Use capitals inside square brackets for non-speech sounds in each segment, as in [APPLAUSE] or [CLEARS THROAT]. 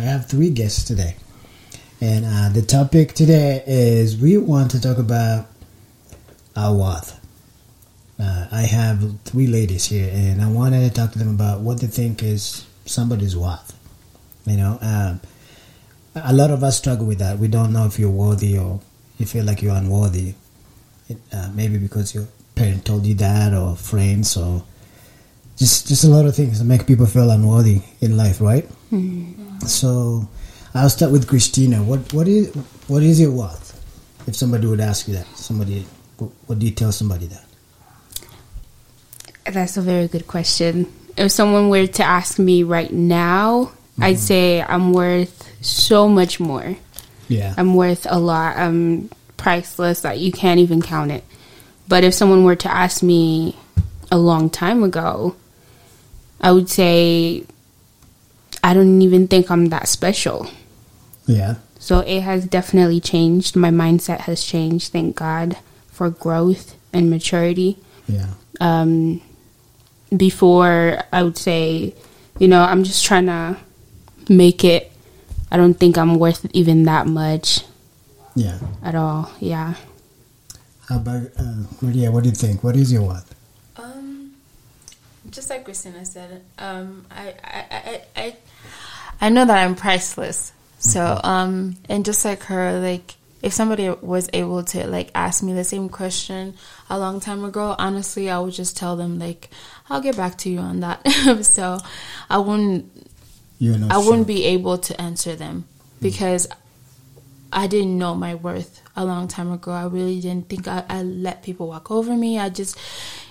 I have three guests today. And uh, the topic today is we want to talk about worth. Uh, I have three ladies here, and I wanted to talk to them about what they think is somebody's worth. You know, um, a lot of us struggle with that. We don't know if you're worthy or you feel like you're unworthy. It, uh, maybe because your parent told you that, or friends, or just just a lot of things that make people feel unworthy in life, right? Mm-hmm. So I'll start with Christina. What what is what is your worth? If somebody would ask you that, somebody, what do you tell somebody that? That's a very good question. If someone were to ask me right now, mm-hmm. I'd say I'm worth so much more. Yeah, I'm worth a lot. I'm priceless that you can't even count it. But if someone were to ask me a long time ago, I would say I don't even think I'm that special. Yeah. So it has definitely changed. My mindset has changed. Thank God for growth and maturity. Yeah. Um, before I would say, you know, I'm just trying to make it. I don't think I'm worth even that much. Yeah. At all. Yeah. How about uh, Maria? What do you think? What is your worth? Just like Christina said, um, I, I, I, I I know that I'm priceless. So, um, and just like her, like if somebody was able to like ask me the same question a long time ago, honestly, I would just tell them like, I'll get back to you on that. [LAUGHS] so, I wouldn't, I sure. wouldn't be able to answer them mm. because I didn't know my worth a long time ago. I really didn't think I, I let people walk over me. I just,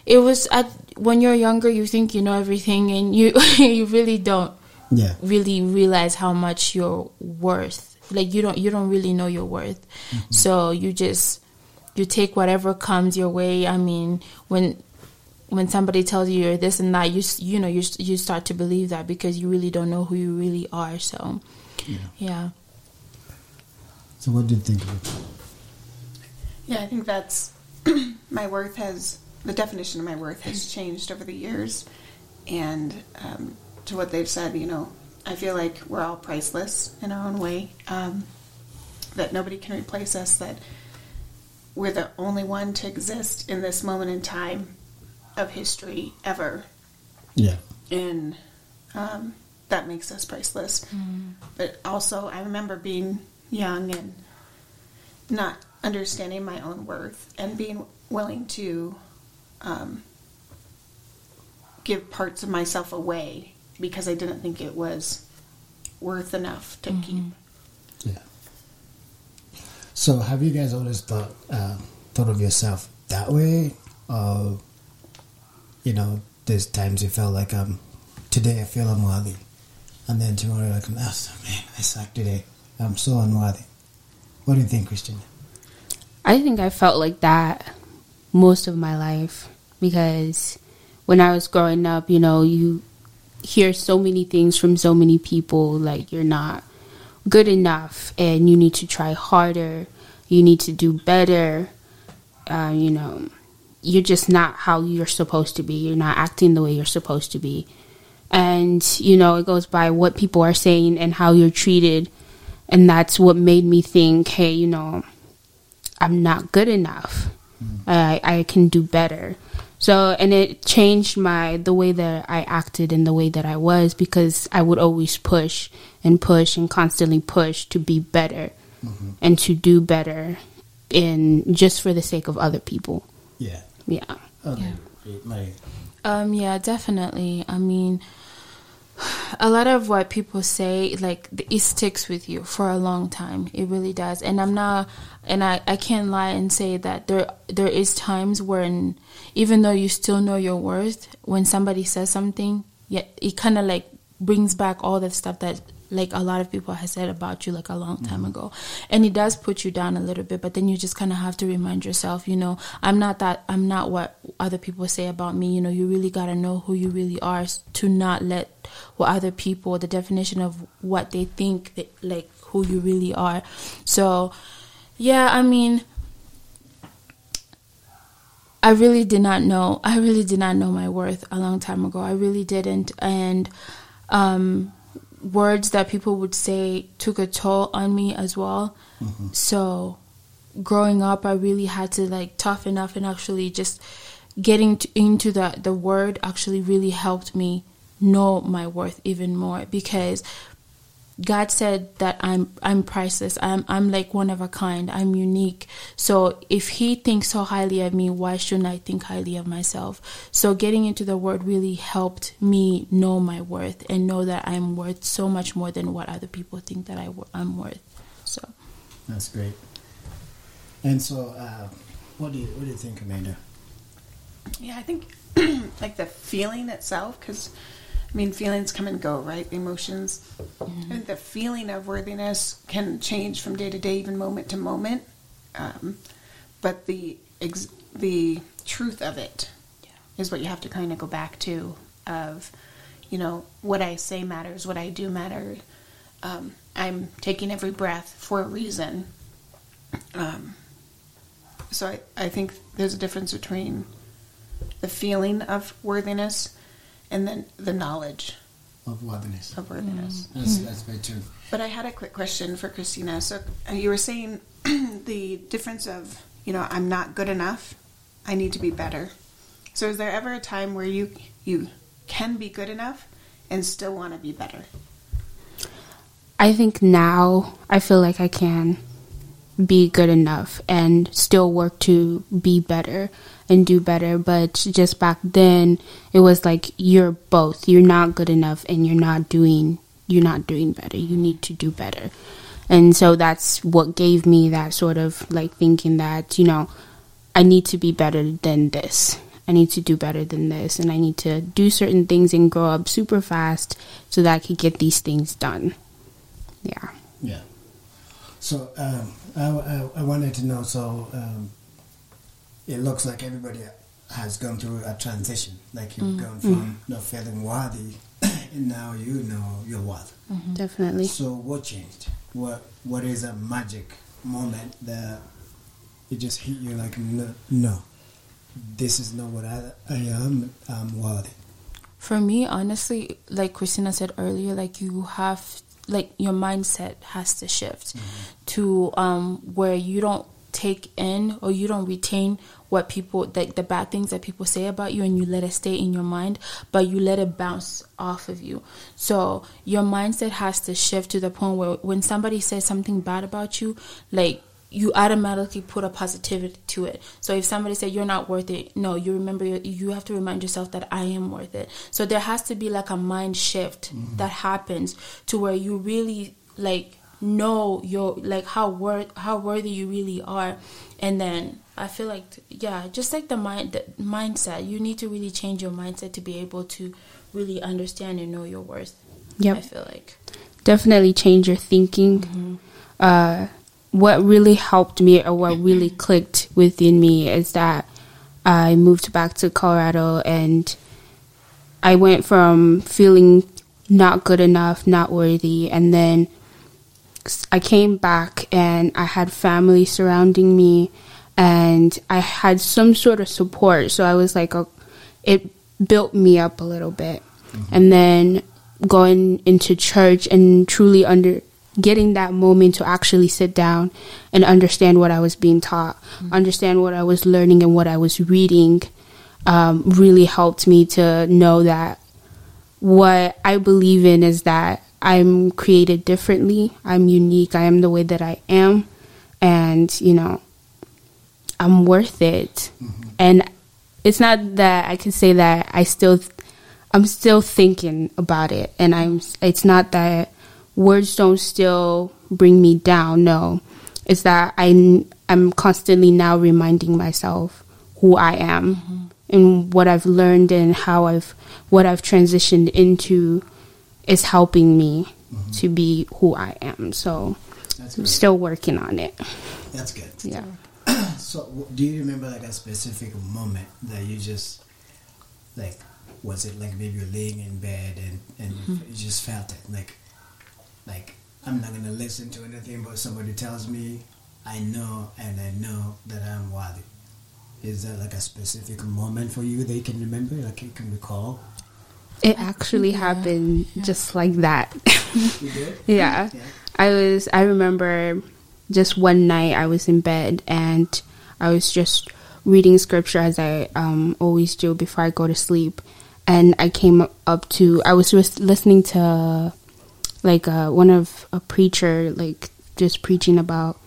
it was at when you're younger, you think you know everything, and you [LAUGHS] you really don't yeah. really realize how much you're worth. Like you don't you don't really know your worth. Mm-hmm. So you just you take whatever comes your way. I mean, when when somebody tells you you're this and that, you you know you you start to believe that because you really don't know who you really are. So, yeah. yeah. So, what do you think? Yeah, I think that's [CLEARS THROAT] my worth has the definition of my worth has changed over the years, and um, to what they've said, you know, I feel like we're all priceless in our own way. Um, that nobody can replace us. That we're the only one to exist in this moment in time of history ever. Yeah. And um, that makes us priceless. Mm. But also, I remember being young and not understanding my own worth and being willing to um, give parts of myself away because I didn't think it was worth enough to mm-hmm. keep. Yeah. So, have you guys always thought uh, thought of yourself that way, or you know, there's times you felt like um, today I feel unworthy, and then tomorrow you're like, oh, man, I suck today. I'm so unworthy. What do you think, Christian? I think I felt like that most of my life because when I was growing up, you know, you hear so many things from so many people like you're not good enough and you need to try harder. You need to do better. Uh, you know you're just not how you're supposed to be. You're not acting the way you're supposed to be. And you know it goes by what people are saying and how you're treated. And that's what made me think hey you know i'm not good enough mm. I, I can do better so, and it changed my, the way that I acted and the way that I was because I would always push and push and constantly push to be better mm-hmm. and to do better in just for the sake of other people. Yeah. Yeah. Okay. Yeah. Um, yeah, definitely. I mean, a lot of what people say like it sticks with you for a long time. It really does. And i'm not and i i can't lie and say that there there is times when even though you still know your worth when somebody says something yeah it kind of like brings back all that stuff that like a lot of people have said about you like a long time mm-hmm. ago and it does put you down a little bit but then you just kind of have to remind yourself you know i'm not that i'm not what other people say about me you know you really got to know who you really are to not let what other people the definition of what they think that, like who you really are so yeah i mean I really did not know. I really did not know my worth a long time ago. I really didn't. And um, words that people would say took a toll on me as well. Mm-hmm. So growing up, I really had to like toughen up and actually just getting to, into the the word actually really helped me know my worth even more because God said that I'm I'm priceless. I'm I'm like one of a kind. I'm unique. So if he thinks so highly of me, why shouldn't I think highly of myself? So getting into the word really helped me know my worth and know that I'm worth so much more than what other people think that I I'm worth. So That's great. And so uh, what do you what do you think, Amanda? Yeah, I think [CLEARS THROAT] like the feeling itself cuz I mean, feelings come and go, right? Emotions. Mm-hmm. And the feeling of worthiness can change from day to day, even moment to moment. Um, but the ex- the truth of it yeah. is what you have to kind of go back to. Of, you know, what I say matters, what I do matters. Um, I'm taking every breath for a reason. Um, so I, I think there's a difference between the feeling of worthiness and then the knowledge of worthiness. Of worthiness. Mm. That's, that's very true. But I had a quick question for Christina. So uh, you were saying [CLEARS THROAT] the difference of, you know, I'm not good enough. I need to be better. So is there ever a time where you you can be good enough and still want to be better? I think now I feel like I can be good enough and still work to be better and do better. But just back then, it was like you're both. You're not good enough, and you're not doing. You're not doing better. You need to do better. And so that's what gave me that sort of like thinking that, you know, I need to be better than this. I need to do better than this. And I need to do certain things and grow up super fast so that I could get these things done. Yeah. Yeah. So um, I, I, wanted to know so um, it looks like everybody has gone through a transition. Like you've mm-hmm. gone from mm-hmm. not feeling worthy, [COUGHS] and now you know your worth. Mm-hmm. Definitely. So what changed? What What is a magic moment that it just hit you like no, no this is not what I, I am. I'm worthy. For me, honestly, like Christina said earlier, like you have like your mindset has to shift mm-hmm. to um, where you don't take in or you don't retain what people like the bad things that people say about you and you let it stay in your mind but you let it bounce off of you so your mindset has to shift to the point where when somebody says something bad about you like you automatically put a positivity to it. So if somebody said you're not worth it, no, you remember you have to remind yourself that I am worth it. So there has to be like a mind shift mm-hmm. that happens to where you really like know your like how worth how worthy you really are and then i feel like yeah just like the mind the mindset you need to really change your mindset to be able to really understand and know your worth Yeah, i feel like definitely change your thinking mm-hmm. uh what really helped me or what really clicked within me is that i moved back to colorado and i went from feeling not good enough not worthy and then I came back and I had family surrounding me and I had some sort of support. So I was like, a, it built me up a little bit. Mm-hmm. And then going into church and truly under getting that moment to actually sit down and understand what I was being taught, mm-hmm. understand what I was learning and what I was reading, um, really helped me to know that what I believe in is that I'm created differently. I'm unique. I am the way that I am. And, you know, I'm worth it. Mm-hmm. And it's not that I can say that I still I'm still thinking about it, and I'm. It's not that words don't still bring me down. No, it's that I I'm constantly now reminding myself who I am mm-hmm. and what I've learned and how I've what I've transitioned into is helping me mm-hmm. to be who I am. So I'm still working on it. That's good. Yeah. [CLEARS THROAT] so, do you remember like a specific moment that you just like? Was it like maybe you're laying in bed and and mm-hmm. you just felt it like like I'm not gonna listen to anything but somebody tells me I know and I know that I'm worthy. Is there like a specific moment for you that you can remember, like you can recall? It actually happened yeah. just like that. [LAUGHS] you did? yeah. yeah. I was I remember just one night I was in bed and I was just reading scripture as I um, always do before I go to sleep. And I came up to I was just listening to like uh, one of a preacher like just preaching about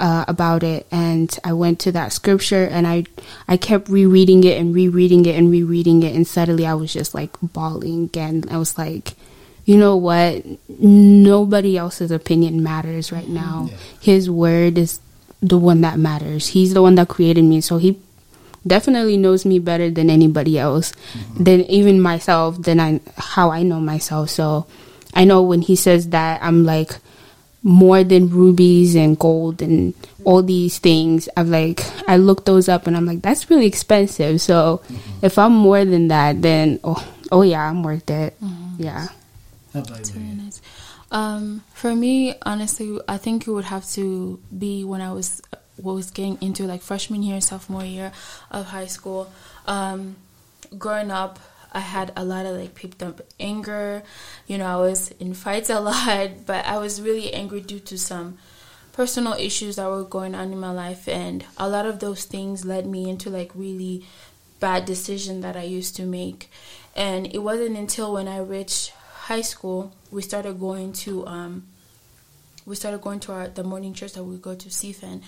uh, about it and I went to that scripture and I I kept rereading it and rereading it and rereading it and suddenly I was just like bawling and I was like, you know what? Nobody else's opinion matters right now. Yeah. His word is the one that matters. He's the one that created me, so he definitely knows me better than anybody else, mm-hmm. than even myself, than I how I know myself. So I know when he says that, I'm like more than rubies and gold and all these things. I've like I looked those up and I'm like that's really expensive. So mm-hmm. if I'm more than that, then oh oh yeah, I'm worth it. Mm-hmm. Yeah. That's very nice. Um, for me, honestly, I think it would have to be when I was was getting into like freshman year, sophomore year of high school. Um, growing up, I had a lot of like picked up anger. You know, I was in fights a [LAUGHS] lot, but I was really angry due to some personal issues that were going on in my life and a lot of those things led me into like really bad decision that I used to make. And it wasn't until when I reached high school we started going to um, we started going to our the morning church that we go to CFN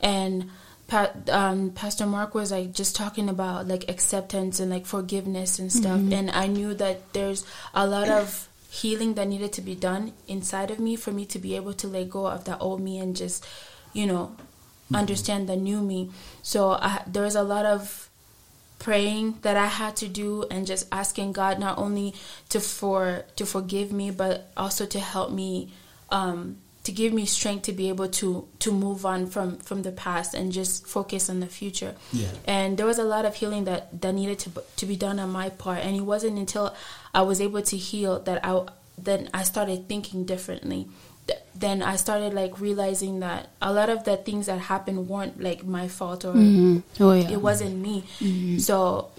and Pat, um, Pastor Mark was like just talking about like acceptance and like forgiveness and stuff, mm-hmm. and I knew that there's a lot of healing that needed to be done inside of me for me to be able to let go of that old me and just, you know, mm-hmm. understand the new me. So I, there was a lot of praying that I had to do and just asking God not only to for to forgive me but also to help me um, to give me strength to be able to to move on from from the past and just focus on the future. Yeah. And there was a lot of healing that that needed to to be done on my part, and it wasn't until I was able to heal that I then I started thinking differently. Then I started like realizing that a lot of the things that happened weren't like my fault or mm-hmm. oh, yeah. it wasn't me. Mm-hmm. So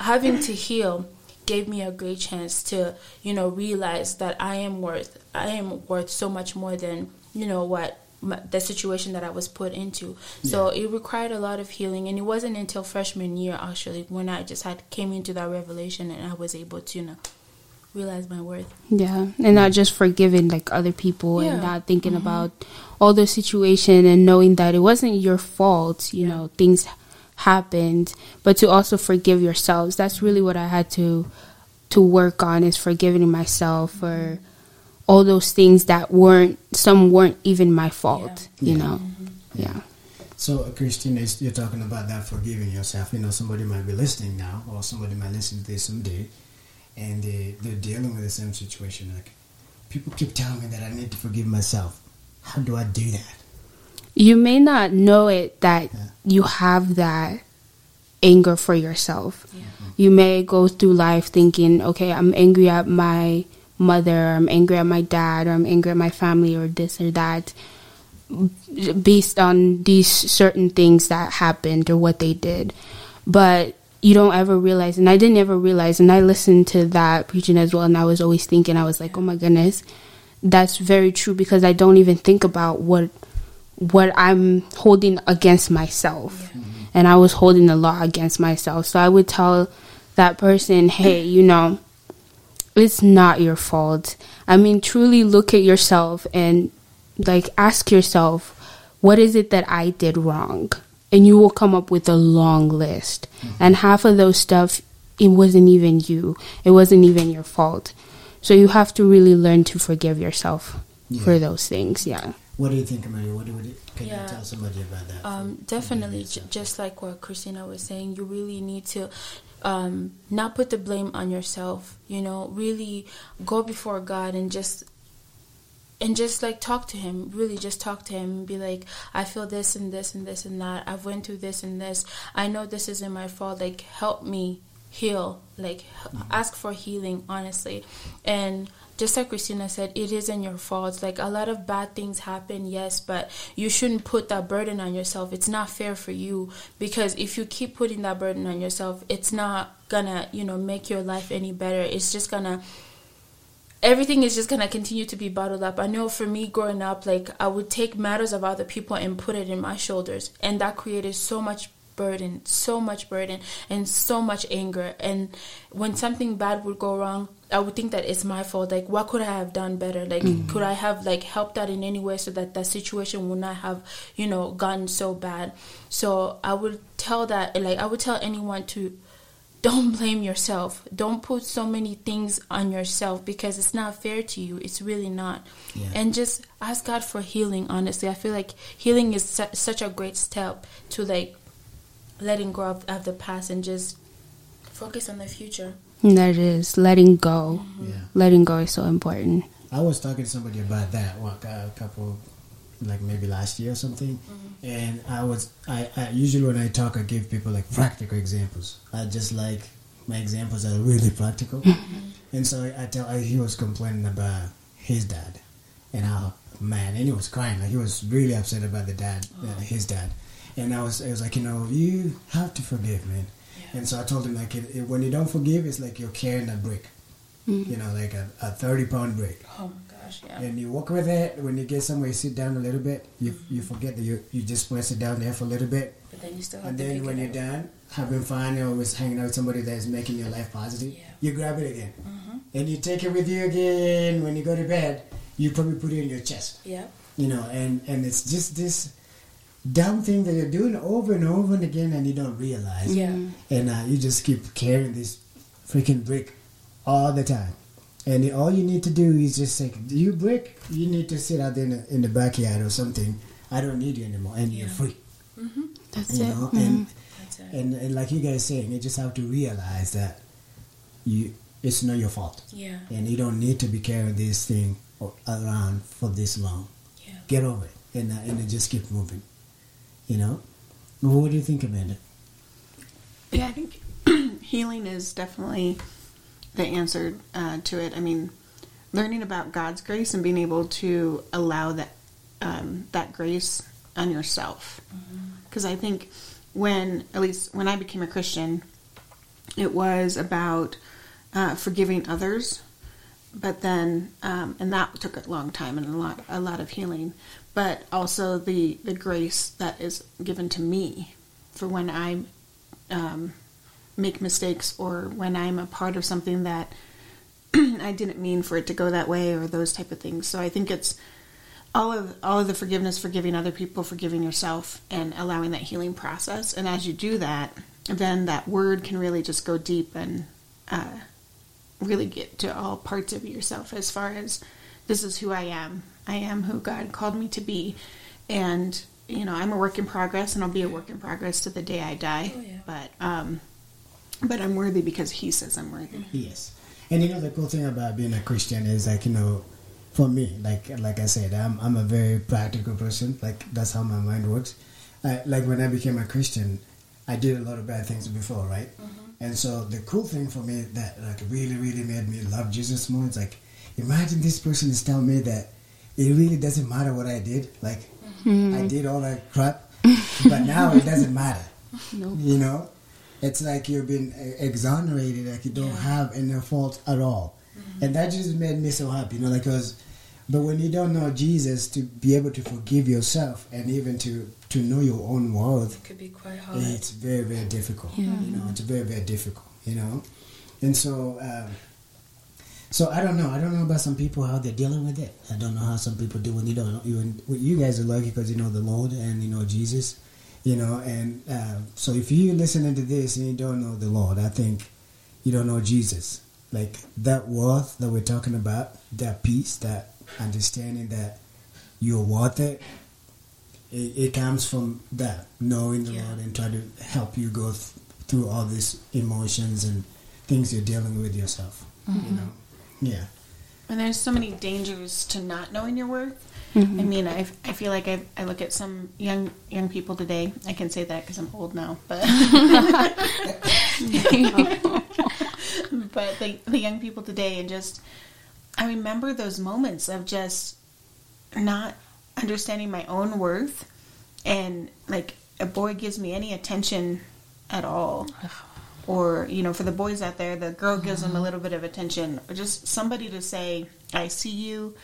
having to heal gave me a great chance to you know realize that I am worth I am worth so much more than you know what my, the situation that I was put into. So yeah. it required a lot of healing, and it wasn't until freshman year actually when I just had came into that revelation and I was able to you know realize my worth. Yeah, and not just forgiving like other people yeah. and not thinking mm-hmm. about all the situation and knowing that it wasn't your fault. You yeah. know things happened, but to also forgive yourselves. That's really what I had to to work on is forgiving myself for all those things that weren't some weren't even my fault. Yeah. You know, mm-hmm. yeah. So, Christine, you're talking about that forgiving yourself. You know, somebody might be listening now, or somebody might listen to this someday, and they, they're dealing with the same situation. Like, people keep telling me that I need to forgive myself. How do I do that? You may not know it that yeah. you have that anger for yourself. Yeah. You may go through life thinking, okay, I'm angry at my mother, or I'm angry at my dad, or I'm angry at my family, or this or that, based on these certain things that happened or what they did. But you don't ever realize, and I didn't ever realize, and I listened to that preaching as well, and I was always thinking, I was like, oh my goodness, that's very true because I don't even think about what what I'm holding against myself. Yeah. Mm-hmm. And I was holding the law against myself. So I would tell that person, hey, you know, it's not your fault. I mean, truly look at yourself and like ask yourself, what is it that I did wrong? And you will come up with a long list. Mm-hmm. And half of those stuff it wasn't even you. It wasn't even your fault. So you have to really learn to forgive yourself for those things. Yeah. What do you think, Maria? What do you, can Yeah. you tell somebody about that? Um, definitely, j- just like what Christina was saying, you really need to um, not put the blame on yourself. You know, really go before God and just and just like talk to Him. Really, just talk to Him and be like, I feel this and this and this and that. I've went through this and this. I know this isn't my fault. Like, help me heal. Like, h- ask for healing. Honestly, and just like Christina said, it isn't your fault. Like a lot of bad things happen, yes, but you shouldn't put that burden on yourself. It's not fair for you because if you keep putting that burden on yourself, it's not gonna, you know, make your life any better. It's just gonna everything is just gonna continue to be bottled up. I know for me growing up, like I would take matters of other people and put it in my shoulders, and that created so much burden, so much burden, and so much anger. And when something bad would go wrong, I would think that it's my fault. Like, what could I have done better? Like, mm. could I have like helped out in any way so that that situation would not have, you know, gotten so bad? So I would tell that, like, I would tell anyone to don't blame yourself. Don't put so many things on yourself because it's not fair to you. It's really not. Yeah. And just ask God for healing, honestly. I feel like healing is su- such a great step to like letting go of, of the past and just focus on the future. And that is letting go. yeah. Letting go is so important. I was talking to somebody about that one, a couple, like maybe last year or something, and I was I, I usually when I talk I give people like practical examples. I just like my examples are really practical, [LAUGHS] and so I tell I, he was complaining about his dad, and how man, and he was crying like he was really upset about the dad, uh, his dad, and I was I was like you know you have to forgive man, and so I told him like it, it, when you don't forgive it's like you're carrying a brick, mm-hmm. you know like a, a thirty pound brick Oh my gosh, yeah. and you walk with it. When you get somewhere, you sit down a little bit. You mm-hmm. you forget that you you just press it down there for a little bit, But then you still have and to then when you're done, having fun, or always hanging out with somebody that's making your life positive, Yeah. you grab it again, mm-hmm. and you take it with you again. When you go to bed, you probably put it in your chest, Yeah. you know, and and it's just this dumb thing that you're doing over and over and again, and you don't realize, Yeah. and uh, you just keep carrying this freaking brick all the time. And all you need to do is just say, "You brick, you need to sit out there in the, in the backyard or something. I don't need you anymore, and you're Yeah. free." That's You it. know, Mhm. and, That's it. and and like you guys saying, you just have to realize that you it's not your fault, Yeah. and you don't need to be carrying this thing around for this long. Yeah. Get over it, and uh, and just keep moving. You know, what do you think, Amanda? Yeah, I think [CLEARS THROAT] healing is definitely the answer uh, to it. I mean, learning about God's grace and being able to allow that um, that grace on yourself. Because I think when, at least when I became a Christian, it was about uh, forgiving others, but then um, and that took a long time and a lot a lot of healing, but also the the grace that is given to me for when I um, make mistakes or when I'm a part of something that [CLEARS THROAT] I didn't mean for it to go that way or those type of things. So I think it's all of all of the forgiveness, forgiving other people, forgiving yourself, and allowing that healing process. And as you do that, then that word can really just go deep and uh, really get to all parts of yourself. As far as this is who I am, I am who God called me to be, and you know I'm a work in progress, and I'll be a work in progress to the day I die. Oh, yeah. But um, but I'm worthy because He says I'm worthy. Yes, and you know the cool thing about being a Christian is like you know, for me, like like I said, I'm I'm a very practical person. Like that's how my mind works. I, like when I became a Christian, I did a lot of bad things before, right? And so the cool thing for me that like really really made me love Jesus more is like, imagine this person is telling me that it really doesn't matter what I did. Like I did all that crap, [LAUGHS] but now it doesn't matter. Nope. You know, it's like you've been exonerated, like you don't have any fault at all, and that just made me so happy. You know, like 'cause- but when you don't know Jesus, to be able to forgive yourself and even to to know your own worth, It could be quite hard. it's very very difficult. You know, it's very very difficult. You know, and so. Um, so I don't know. I don't know about some people how they're dealing with it. I don't know how some people do when you don't know. You, you guys are lucky because you know the Lord and you know Jesus, you know. And uh, so if you're listening to this and you don't know the Lord, I think you don't know Jesus. Like that worth that we're talking about, that peace, that understanding that you're worth it. It, it comes from that knowing the Lord and try to help you go th- through all these emotions and things you're dealing with yourself. You know, yeah. And there's so many dangers to not knowing your worth. Mm-hmm. I mean, I, I feel like I, I look at some young young people today. I can say that because I'm old now, but [LAUGHS] but the, the young people today and just I remember those moments of just not understanding my own worth and like a boy gives me any attention at all or you know for the boys out there the girl gives them a mm-hmm. little bit of attention or just somebody to say i see you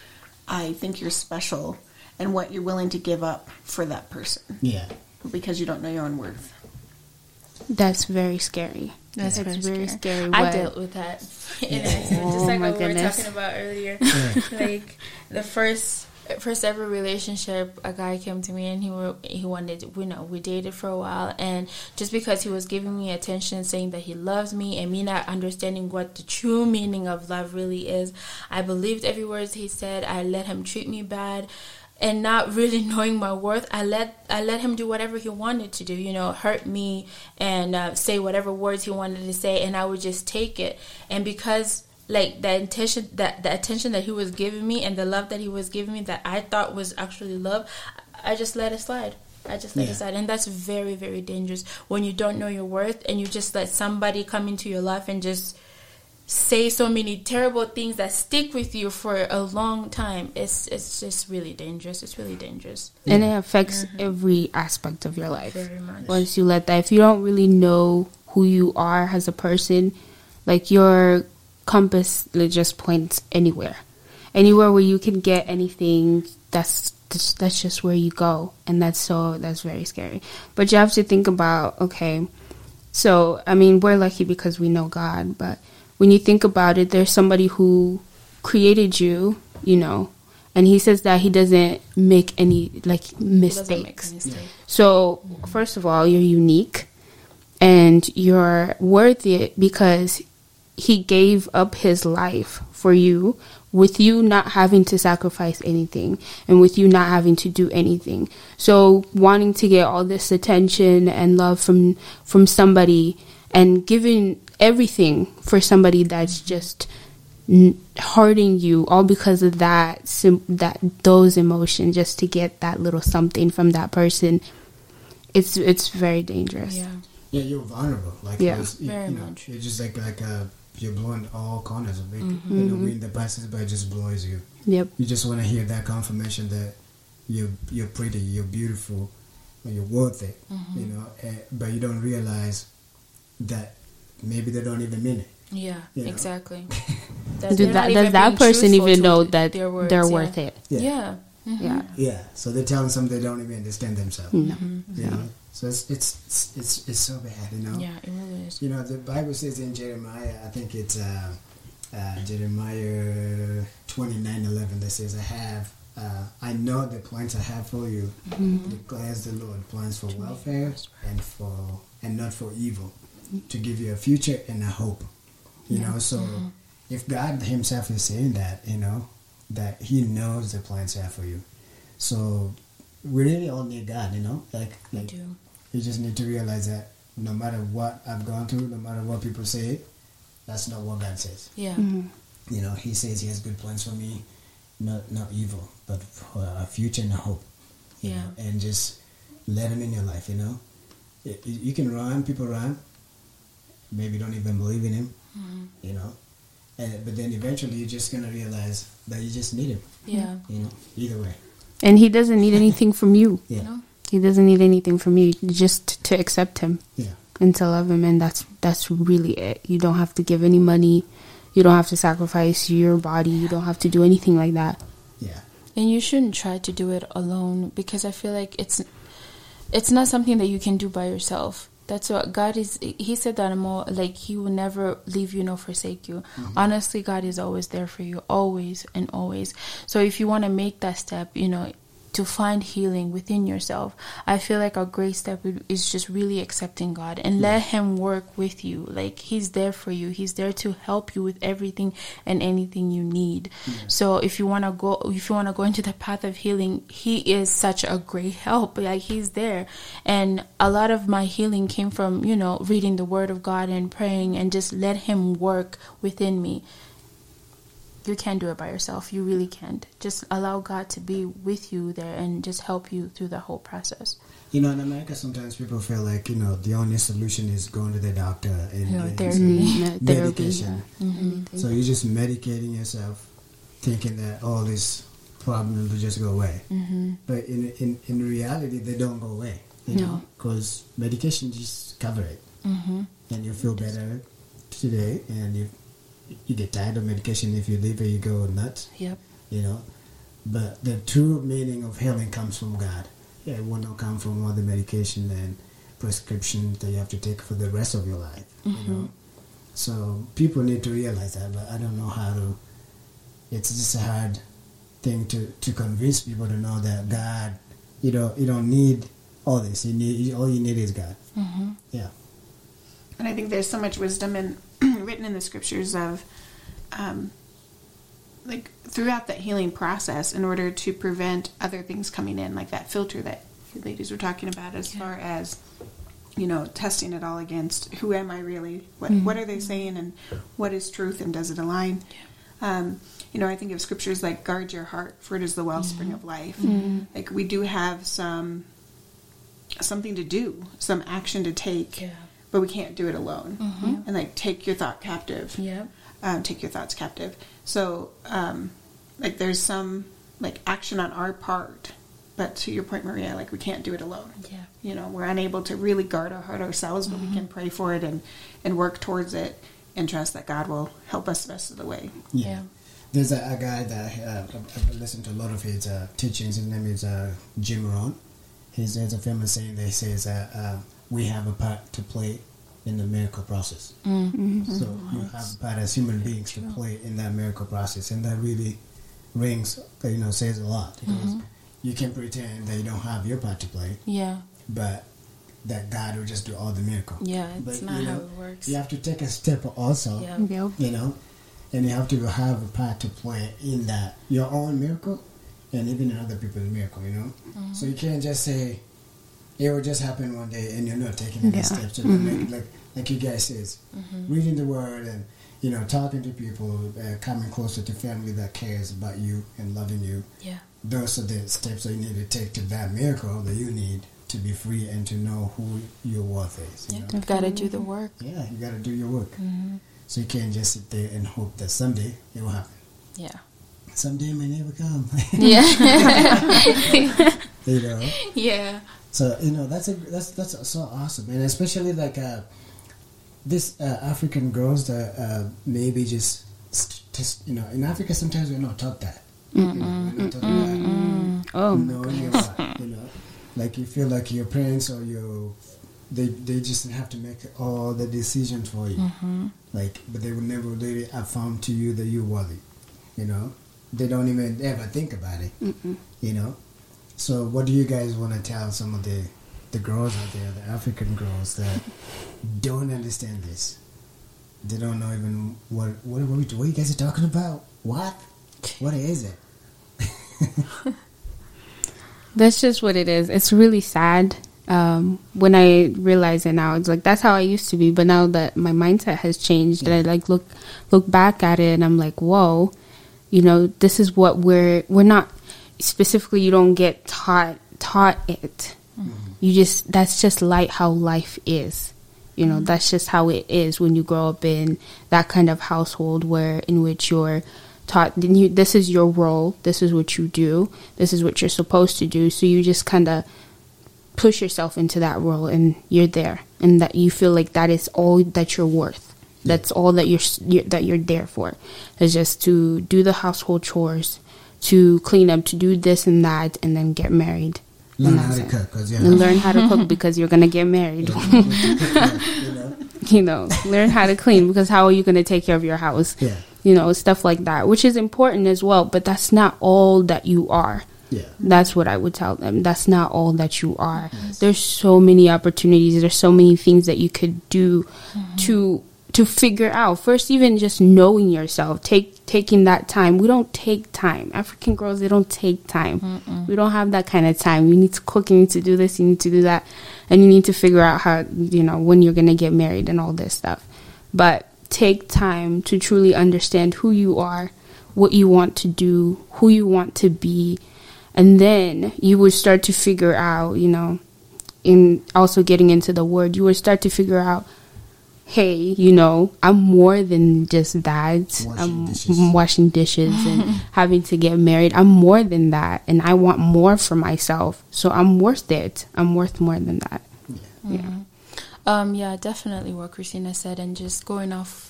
i think you're special and what you're willing to give up for that person Yeah. because you don't know your own worth That's very scary. That's That's very very scary. scary. I What- dealt with that. in [LAUGHS] Yeah. accident, Oh just like oh my what we were talking about earlier. Yeah. [LAUGHS] like the first first ever relationship, a guy came to me and he he wanted you know we dated for a while and just because he was giving me attention, saying that he loves me and me not understanding what the true meaning of love really is, I believed every word he said. I let him treat me bad. And not really [LAUGHS] knowing my worth, I let I let him do whatever he wanted to do. You know, hurt me and uh, say whatever words he wanted to say, and I would just take it. And because like the intention that the attention that he was giving me and the love that he was giving me that I thought was actually love, I just let it slide. I just let Yeah. it slide, and that's very very dangerous when you don't know your worth and you just let somebody come into your life and just say so many terrible things that stick with you for a long time. It's it's just really dangerous. It's really dangerous. and it affects mm-hmm. every aspect of your life. Very much. Once you let that, if you don't really know who you are as a person, like your compass just points anywhere, anywhere where you can get anything. That's that's that's just where you go, and that's so that's very scary. But you have to think about okay. So I mean, we're lucky because we know God, but when you think about it, there's somebody who created you, you know, and he says that he doesn't make any like make mistakes. So, first of all, you're unique and you're worth it because he gave up his life for you with you not having to sacrifice anything and with you not having to do anything. So, wanting to get all this attention and love from from somebody and giving everything for somebody that's just n- hurting you all because of that sim- that those emotions just to get that little something from that person it's it's very dangerous Yeah. Yeah, you're vulnerable. Like Yeah. it's, you, Very you know, much. It's just like like uh, you're blowing all corners of it. Mm-hmm. You know, when the passes by just blows you. yep You just want to hear that confirmation that you're you're pretty, you're beautiful, and you're worth it. Mm-hmm. You know, eh, but you don't realize that maybe they don't even mean it. Yeah, You know? exactly. [LAUGHS] does that, does that person even know that they're, worth it Yeah. Yeah. Yeah Yeah. So they're telling something they don't even understand themselves. no You know. So it's it's it's it's, it's so bad. You know. Yeah, it really is. You know, the Bible says in Jeremiah, I think it's uh, uh, Jeremiah twenty nine eleven that says, I have, uh, I know the plans I have for you, declares the Lord, plans for welfare and for, and not for evil, to give you a future and a hope. You know, so if God Himself is saying that, you know, that He knows the plans I have for you. So we really all need God, you know, like, like do. you just need to realize that no matter what I've gone through, no matter what people say, that's not what God says. Yeah. You know, He says He has good plans for me, not not evil, but for a future and a hope. you Yeah. know, and just let Him in your life. You know, Y- y- you can run, people run, maybe don't even believe in Him. Mm-hmm. You know, and but then eventually you're just gonna realize that you just need Him. Yeah. You know, either way. and he doesn't need anything from you Yeah. No? he doesn't need anything from you just to accept him Yeah. and to love him and that's that's really it you don't have to give any money you don't have to sacrifice your body you don't have to do anything like that Yeah. And you shouldn't try to do it alone because I feel like it's it's not something that you can do by yourself. That's what God is. He said that more like He will never leave you nor forsake you. Mm-hmm. Honestly, God is always there for you, always and always. So if you want to make that step, you know, to find healing within yourself. I feel like a great step is just really accepting God and let Him work with you. Like He's there for you. He's there to help you with everything and anything you need. So if you want to go, if you want to go into the path of healing, He is such a great help. Like He's there, and a lot of my healing came from you know reading the Word of God and praying and just let Him work within me you can't do it by yourself. You really can't. Just allow God to be with you there and just help you through the whole process. You know, in America, sometimes people feel like you know the only solution is going to the doctor and, Yeah, and therapy. [LAUGHS] Therapy, medication. yeah. Anything. So you're just medicating yourself, thinking that all these problems will just go away. Mm-hmm. But in, in in reality, they don't go away. You No. know, because medication just cover it, mm-hmm. and you feel better today, and you you get tired of medication. If you leave it, you go nuts. Yep. You know, but the true meaning of healing comes from God. Yeah, it will not come from all the medication and prescriptions that you have to take for the rest of your life. You mm-hmm. know, so people need to realize that, but I don't know how to. It's just a hard thing to to convince people to know that God, you know, you don't need all this. You need all you need is God. Mm-hmm. Yeah. And I think there's so much wisdom in written in the scriptures of, um, like throughout that healing process, in order to prevent other things coming in, like that filter that you ladies were talking about, as far as you know, testing it all against who am I really? What what are they saying, and what is truth, and does it align? Um, you know, I think of scriptures like "Guard your heart, for it is the wellspring of life." Like we do have some something to do, some action to take, Yeah. But we can't do it alone. And like, take your thought captive. Yep. Um, take your thoughts captive. So, um, like, there's some like action on our part, but to your point, Maria, like we can't do it alone. Yeah. You know, we're unable to really guard our heart ourselves, but we can pray for it and and work towards it and trust that God will help us the rest of the way. Yeah. Yeah. There's a, a guy that uh, I've- I've listened to a lot of his uh, teachings. His name is uh, Jim Rohn. He's, there's a famous saying that says that uh, we have a part to play in the miracle process. Mm-hmm. So you have a part as human beings to play in that miracle process, and that really rings, you know, says a lot because Mm-hmm. you can pretend that you don't have your part to play, Yeah. but that God will just do all the miracle. Yeah, it's But, not you how know, it works. You have to take a step also Yeah. Yep. you know, and you have to have a part to play in that your own miracle and even in other people's miracle, you know. So you can't just say it will just happen one day and you're not taking any Yeah. steps to make like like you guys says, reading the word and you know talking to people, uh, coming closer to family that cares about you and loving you. Yeah. Those are the steps that you need to take to that miracle that you need to be free and to know who your worth is. You Yeah. know? You've got to do the work. Yeah, you got to do your work. Mm-hmm. So you can't just sit there and hope that someday it will happen. Yeah. Someday it may never come. Yeah. [LAUGHS] [LAUGHS] you know. yeah. So you know that's a that's that's so awesome, and especially like uh, this uh, African girls that uh, maybe just, just you know in Africa sometimes we're not taught that. You know, we're not taught that. Oh, No, you're know, like you feel like your parents or your they they just have to make all the decisions for you. Like, but they will never really affirm to you that you're worthy. You know, they don't even ever think about it. You know, so what do you guys want to tell some of the the girls out there, the African girls that don't understand this? They don't know even what what what, what you guys are talking about. What? What is it? [LAUGHS] That's just what it is. It's really sad. Um, when I realize it now, it's like that's how I used to be. But now that my mindset has changed, and I like look look back at it, and I'm like, whoa, you know, this is what we're we're not specifically. You don't get taught taught it. Mm-hmm. You just that's just like how life is. You know, mm-hmm. that's just how it is when you grow up in that kind of household where in which you're taught you, this is your role, this is what you do, this is what you're supposed to do. So you just kind of push yourself into that role and you're there and that you feel like that is all that you're worth. That's all that you're, you're that you're there for. Is just to do the household chores, to clean up, to do this and that and then get married. Learn And how to cook, cause yeah, And learn how to cook [LAUGHS] because you're going to get married. you [LAUGHS] know, [LAUGHS] you know, learn how to clean because how are you going to take care of your house? Yeah. You know, stuff like that, which is important as well, but that's not all that you are. Yeah. That's what I would tell them. That's not all that you are. There's so many opportunities. There's so many things that you could do mm-hmm. to to figure out. First, even just knowing yourself, take taking that time. We don't take time. African girls, they don't take time. We don't have that kind of time. You need to cook. You need to do this. You need to do that, and you need to figure out how you know when you're gonna get married and all this stuff. But take time to truly understand who you are, what you want to do, who you want to be, and then you would start to figure out, you know, in also getting into the word, you would start to figure out, hey, you know, I'm more than just that. Washing I'm dishes. washing dishes and [LAUGHS] having to get married. I'm more than that, and I want more for myself. So I'm worth it. I'm worth more than that. Yeah. Um, yeah, definitely what Christina said, and just going off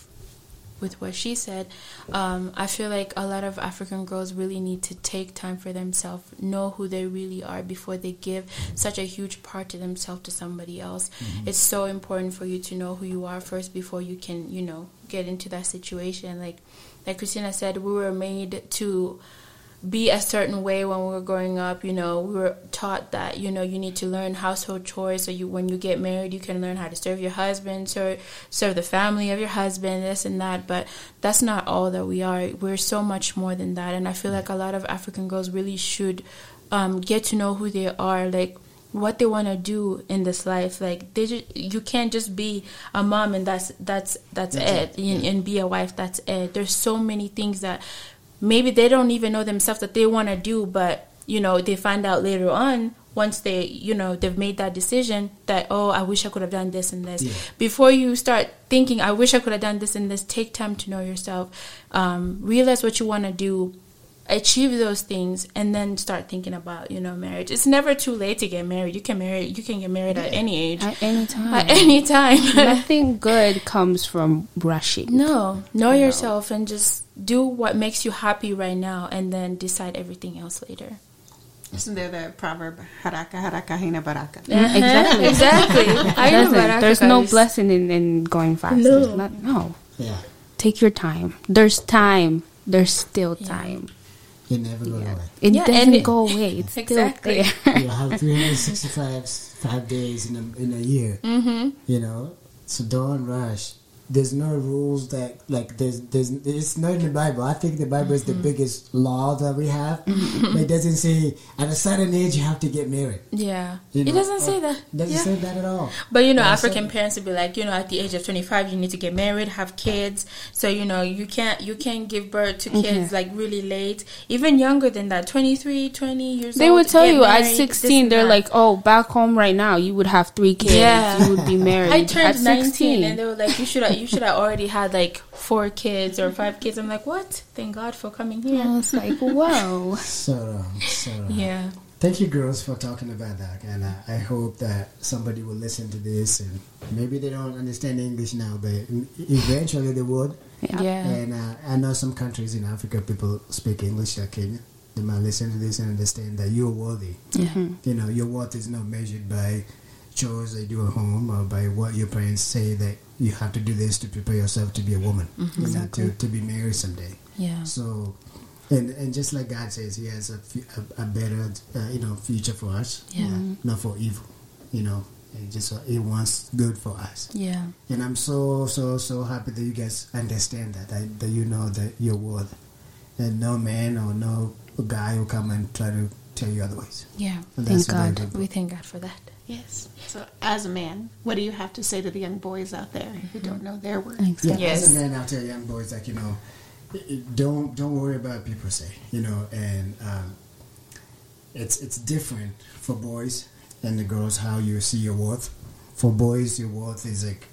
with what she said, um, I feel like a lot of African girls really need to take time for themselves, know who they really are before they give such a huge part to themselves to somebody else. It's so important for you to know who you are first before you can, you know, get into that situation. Like, like Christina said, we were made to be a certain way when we were growing up. You know, we were taught that you know you need to learn household chores. So you, when you get married, you can learn how to serve your husband, serve serve the family of your husband, this and that. But that's not all that we are. We're so much more than that. And I feel like a lot of African girls really should um, get to know who they are. Like what they want to do in this life like they just, you can't just be a mom and that's that's that's, That's it, it, And, and be a wife that's it there's so many things that maybe they don't even know themselves that they want to do but you know they find out later on once they you know they've made that decision that oh i wish i could have done this and this Yeah. before you start thinking i wish i could have done this and this take time to know yourself um, realize what you want to do achieve those things and then start thinking about you know marriage it's never too late to get married you can marry you can get married at any age At any time. at any time [LAUGHS] Nothing good comes from rushing. no know yourself and just do what makes you happy right now and then decide everything else later Isn't there the proverb, haraka haraka haina baraka? [LAUGHS] Exactly. exactly [LAUGHS] I Baraka there's no blessing in, in going fast. No. Not- no. Yeah. Take your time. There's time. There's still time. You never go away. It Yeah, and doesn't it- go away. It's Exactly. still there. [LAUGHS] you have 365 five days in a, in a year. Mm-hmm. You know, so don't rush. There's no rules that like there's there's it's not in the Bible. I think the Bible is the Mm-hmm. biggest law that we have. [LAUGHS] it doesn't say at a certain age you have to get married. yeah You it doesn't say that It doesn't yeah. say that at all. But you know, Yeah, African so- parents would be like, you know, at the age of twenty five, you need to get married, have kids. So you know, you can't you can't give birth to kids like really late, even younger than that, 23, 20 years old. They old. would tell get you at 16, they're that. like, oh, back home right now, you would have three kids. Yeah. You would be [LAUGHS] married. I turned at 19 and they were like, you should have, you should have already had like four kids or five kids. I'm like, what? Thank God for coming here. I was like, whoa. So. So. Yeah. Thank you, girls, for talking about that. And uh, I hope that somebody will listen to this and maybe they don't understand English now, but eventually they would. Yeah. yeah. And uh, I know some countries in Africa, people speak English like Kenya. They might listen to this and understand that you're worthy. You know, your worth is not measured by chores they do at home or by what your parents say that you have to do this to prepare yourself to be a woman, you know, to, to be married someday. Yeah. So, and and just like God says, He has a, a, a better, uh, you know, future for us. Yeah. uh, not for evil. You know, it just uh, He wants good for us. Yeah. And I'm so so so happy that you guys understand that that, that you know that you're worth, and no man or no guy will come and try to tell you otherwise. Yeah. And Thank God. We thank God for that. Yes. So, as a man, what do you have to say to the young boys out there who don't know their worth? Yeah, Yes. as a man, I'll tell young boys like you know, i- i- don't don't worry about what people say. You know, and um, it's it's different for boys and the girls how you see your worth. For boys, your worth is like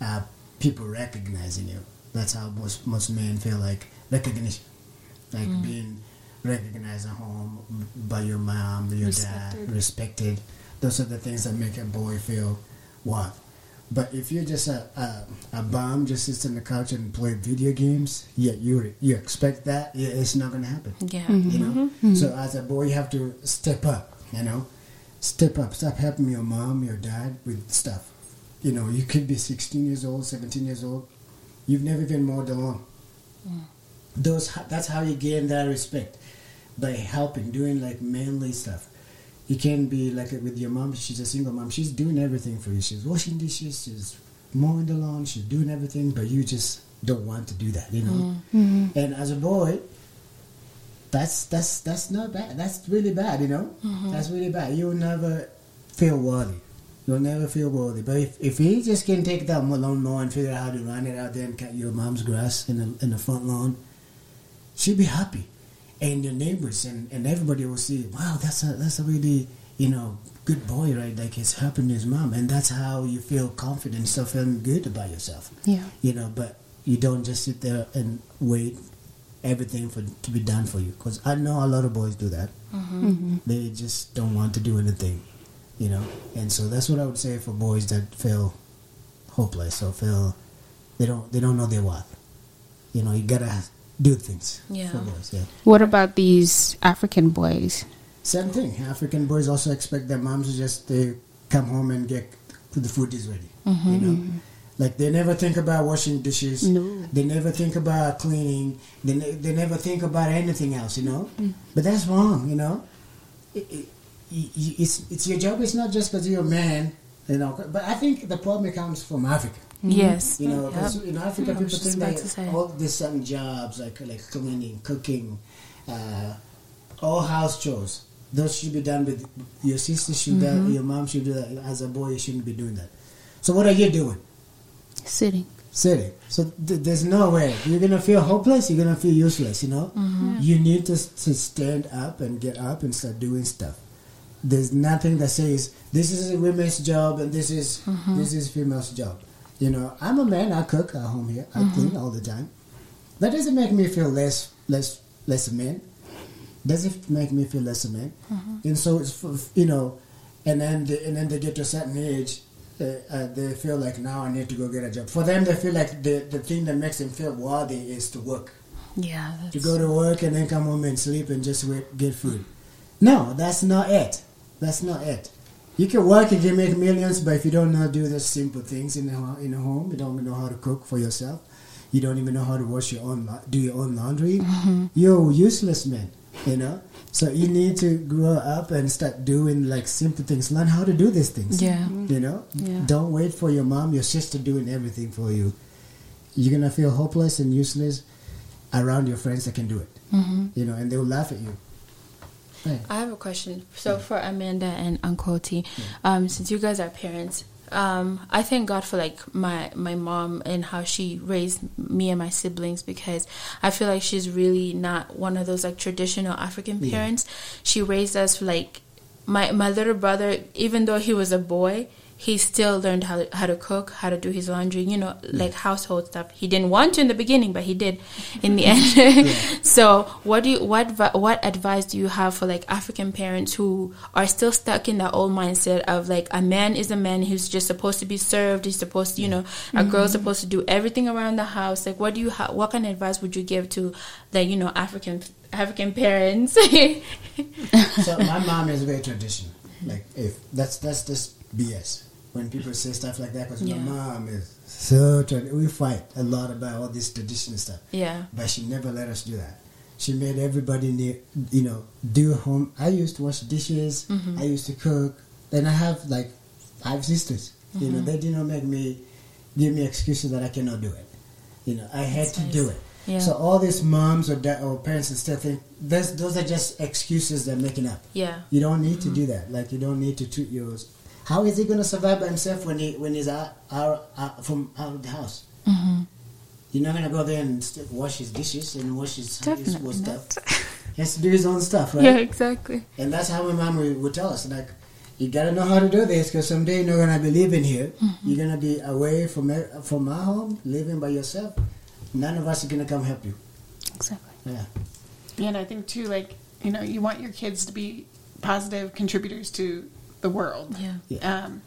uh, people recognizing you. That's how most most men feel like recognition, like being recognized at home by your mom, your dad, Respected. Respected. Those are the things that make a boy feel worth. But if you're just a, a, a bum, just sits on the couch and play video games, yeah, you you expect that, yeah, it's not gonna happen. Yeah. Mm-hmm. You know. Mm-hmm. So as a boy, you have to step up. You know, step up. Stop helping your mom, your dad with stuff. You know, you could be 16 years old, 17 years old. You've never been mowed the lawn. Mm. Those that's how you gain that respect. by helping, doing like manly stuff. You can be like with your mom. She's a single mom. She's doing everything for you. She's washing dishes. She's mowing the lawn. She's doing everything, but you just don't want to do that, you know. Mm, mm-hmm. And as a boy, that's that's that's not bad. That's really bad, you know. Mm-hmm. That's really bad. You'll never feel worthy. You'll never feel worthy. But if, if he just can take that lawn mower and figure out how to run it out there and cut your mom's grass in the in the front lawn, she'll be happy, and your neighbors and, and everybody will see. Wow, that's a that's a really you know good boy, right? Like he's helping his mom, and that's how you feel confident, start feeling good about yourself. Yeah. You know, but you don't just sit there and wait everything for to be done for you. Because I know a lot of boys do that. Mm-hmm. Mm-hmm. They just don't want to do anything, you know. And so that's what I would say for boys that feel hopeless or feel they don't they don't know their worth. You know, you gotta do things Yeah. for boys. Yeah. What about these African boys? Same thing. African boys also expect their moms to just they come home and get the food is ready. You mm-hmm. know, like they never think about washing dishes. No. They never think about cleaning. They ne- they never think about anything else. You know, mm. but that's wrong. You know, it, it, y- y- it's it's your job. It's not just because you're a man. You know, but I think the problem comes from Africa. Yes. You know, Yep. 'cause in Africa, I people think about that all these certain jobs like like cleaning, cooking, uh, all house chores, those should be done with your sister should do Mm-hmm. that, your mom should do that. As a boy, you shouldn't be doing that. So what are you doing? Sitting. Sitting. So th- there's no way you're gonna feel hopeless. You're gonna feel useless. You know, you need to to stand up and get up and start doing stuff. There's nothing that says this is a women's job and this is this is female's job. You know, I'm a man. I cook at home here. I clean all the time. That doesn't make me feel less less less a man. Doesn't make me feel less a man. And so it's you know, and then they, and then they get to a certain age, uh, uh, they feel like now I need to go get a job. For them, they feel like the the thing that makes them feel worthy is to work Yeah. to go to work and then come home and sleep and just wait, get food. No, that's not it. That's not it. You can work and you can make millions, but if you don't know how to do the simple things in the in a home, you don't even know how to cook for yourself. You don't even know how to wash your own, do your own laundry. Mm-hmm. You're useless, man. You know. So you need to grow up and start doing like simple things. Learn how to do these things. Yeah. You know. Yeah. Don't wait for your mom, your sister doing everything for you. You're gonna feel hopeless and useless around your friends that can do it. Mm-hmm. You know, and they'll laugh at you. I have a question. So for Amanda and Uncle T, um, since you guys are parents, um, I thank God for like my my mom and how she raised me and my siblings because I feel like she's really not one of those like traditional African Yeah. parents. She raised us like my my little brother, even though he was a boy. He still learned how to, how to cook, how to do his laundry, you know, like household stuff. He didn't want to in the beginning, but he did in the [LAUGHS] end. [LAUGHS] so, what do you what what advice do you have for like African parents who are still stuck in that old mindset of like a man is a man who's just supposed to be served, he's supposed to, you know, a girl's mm-hmm. supposed to do everything around the house. Like, what do you ha- what kind of advice would you give to the you know African African parents? [LAUGHS] so my mom is very traditional. Like if that's that's just BS when people say stuff like that because Yeah. my mom is so trad- we fight a lot about all this traditional stuff. yeah. but she never let us do that. She made everybody, you know, do home. I used to wash dishes. Mm-hmm. I used to cook, and I have like five sisters. You Mm-hmm. know, they did not make me give me excuses that I cannot do it. You know, I had That's to nice. do it. Yeah. So all these moms or da- or parents and stuff think those those are just excuses they're making up. Yeah. You don't need Mm-hmm. to do that. Like you don't need to treat yours. How is he going to survive by himself when he when he's out, out, out from out of the house? Mm-hmm. You're not gonna go there and st- wash his dishes and wash his, his Definitely what not. stuff. He has to do his own stuff, [LAUGHS] right? Yeah, exactly. And that's how my mom would, would tell us, like, you gotta know how to do this because someday you're not gonna be living here. Mm-hmm. You're gonna be away from e- from our home, living by yourself. None of us are gonna come help you. Exactly. Yeah. And I think too, like you know, you want your kids to be positive contributors to the world. Yeah. Yeah. Um,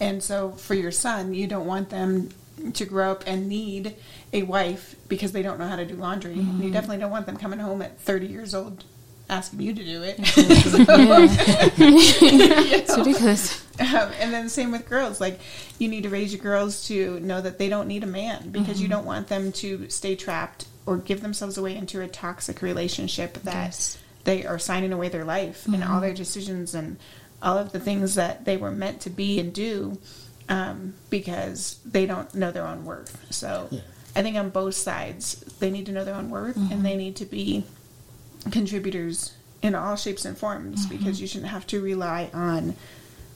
and so for your son, you don't want them to grow up and need a wife because they don't know how to do laundry. Mm-hmm. You definitely don't want them coming home at 30 years old asking you to do it. [LAUGHS] [LAUGHS] [LAUGHS] It's ridiculous. Um, and then same with girls. Like you need to raise your girls to know that they don't need a man because Mm-hmm. you don't want them to stay trapped or give themselves away into a toxic relationship that Yes. they are signing away their life and all their decisions and all of the things that they were meant to be and do um, because they don't know their own worth. So Yeah. I think on both sides, they need to know their own worth and they need to be contributors in all shapes and forms because you shouldn't have to rely on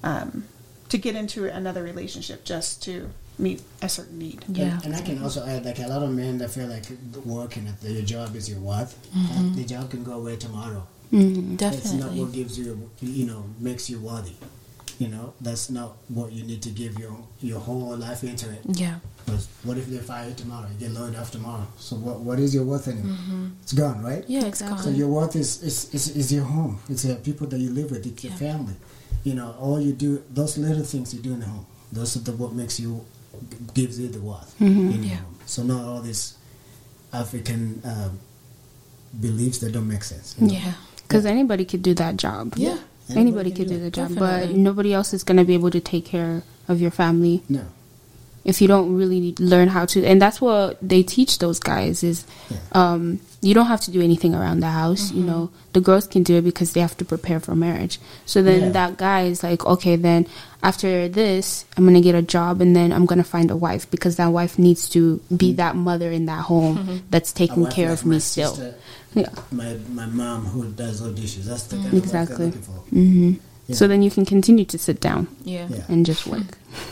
um, to get into another relationship just to meet a certain need. Yeah. And, and I can also add, like a lot of men that feel like working at the, your job is your worth. Mm-hmm. The job can go away tomorrow. Mm-hmm. That's not what gives you, you know, makes you worthy. You know, that's not what you need to give your your whole life into it. Yeah. Because what if they fire you tomorrow? You get laid off tomorrow. So what what is your worth anymore? It's gone, right? Mm-hmm. Yeah, it's Exactly. So your worth is is, is, is your home. It's the people that you live with. It's your family. You know, all you do, those little things you do in the home. Those are the what makes you, gives you the worth in Yeah. home. So not all these African um, beliefs that don't make sense. you know? Yeah. Because anybody could do that job. Yeah. Anybody, could do the job, but nobody else is going to be able to take care of your family No. If you don't really learn how to. And that's what they teach those guys is Yeah. um, you don't have to do anything around the house. Mm-hmm. You know, the girls can do it because they have to prepare for marriage. So then Yeah. that guy is like, okay, then after this, I'm gonna get a job and then I'm gonna find a wife because that wife needs to be that mother in that home Mm-hmm. that's taking care like of my me still. Yeah, My my mom who does all dishes. That's the kind of wife exactly. they're looking for. Yeah. So then you can continue to sit down Yeah. Yeah. and just work.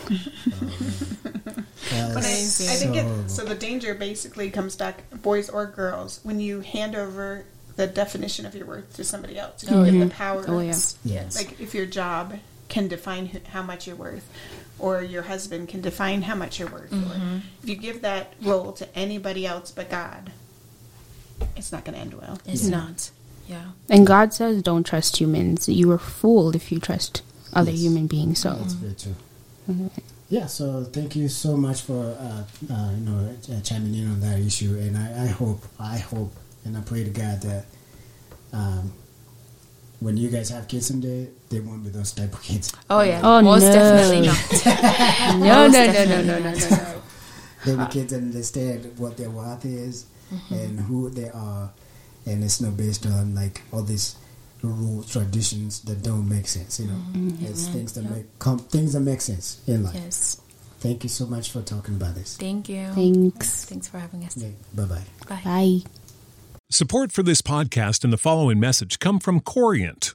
That's [LAUGHS] um, But I, I think so it, so. The danger basically comes back, boys or girls, when you hand over the definition of your worth to somebody else. If you oh, give the power. Oh, yeah. Yes. Like if your job can define how much you're worth, or your husband can define how much you're worth, or mm-hmm. if you give that role to anybody else but God, it's not going to end well. It's not. Yeah. And God says, "Don't trust humans. You are fool if you trust other Yes. human beings." So That's very true. Yeah, so thank you so much for uh, uh, you know uh, chiming in on that issue, and I, I hope, I hope, and I pray to God that um, when you guys have kids someday, they won't be those type of kids. Oh yeah. Oh, Most no. definitely not. [LAUGHS] no, Most no, no, no, no, no, not. no, no. They'll be kids that understand what their worth is and who they are, and it's not based on like all these rules, traditions that don't make sense. You know, mm-hmm. Mm-hmm. it's things that make com- things that make sense in life. Yes. Thank you so much for talking about this. Thank you. Thanks. Thanks for having us. Yeah, bye bye. Bye. Bye. Support for this podcast and the following message come from Corient.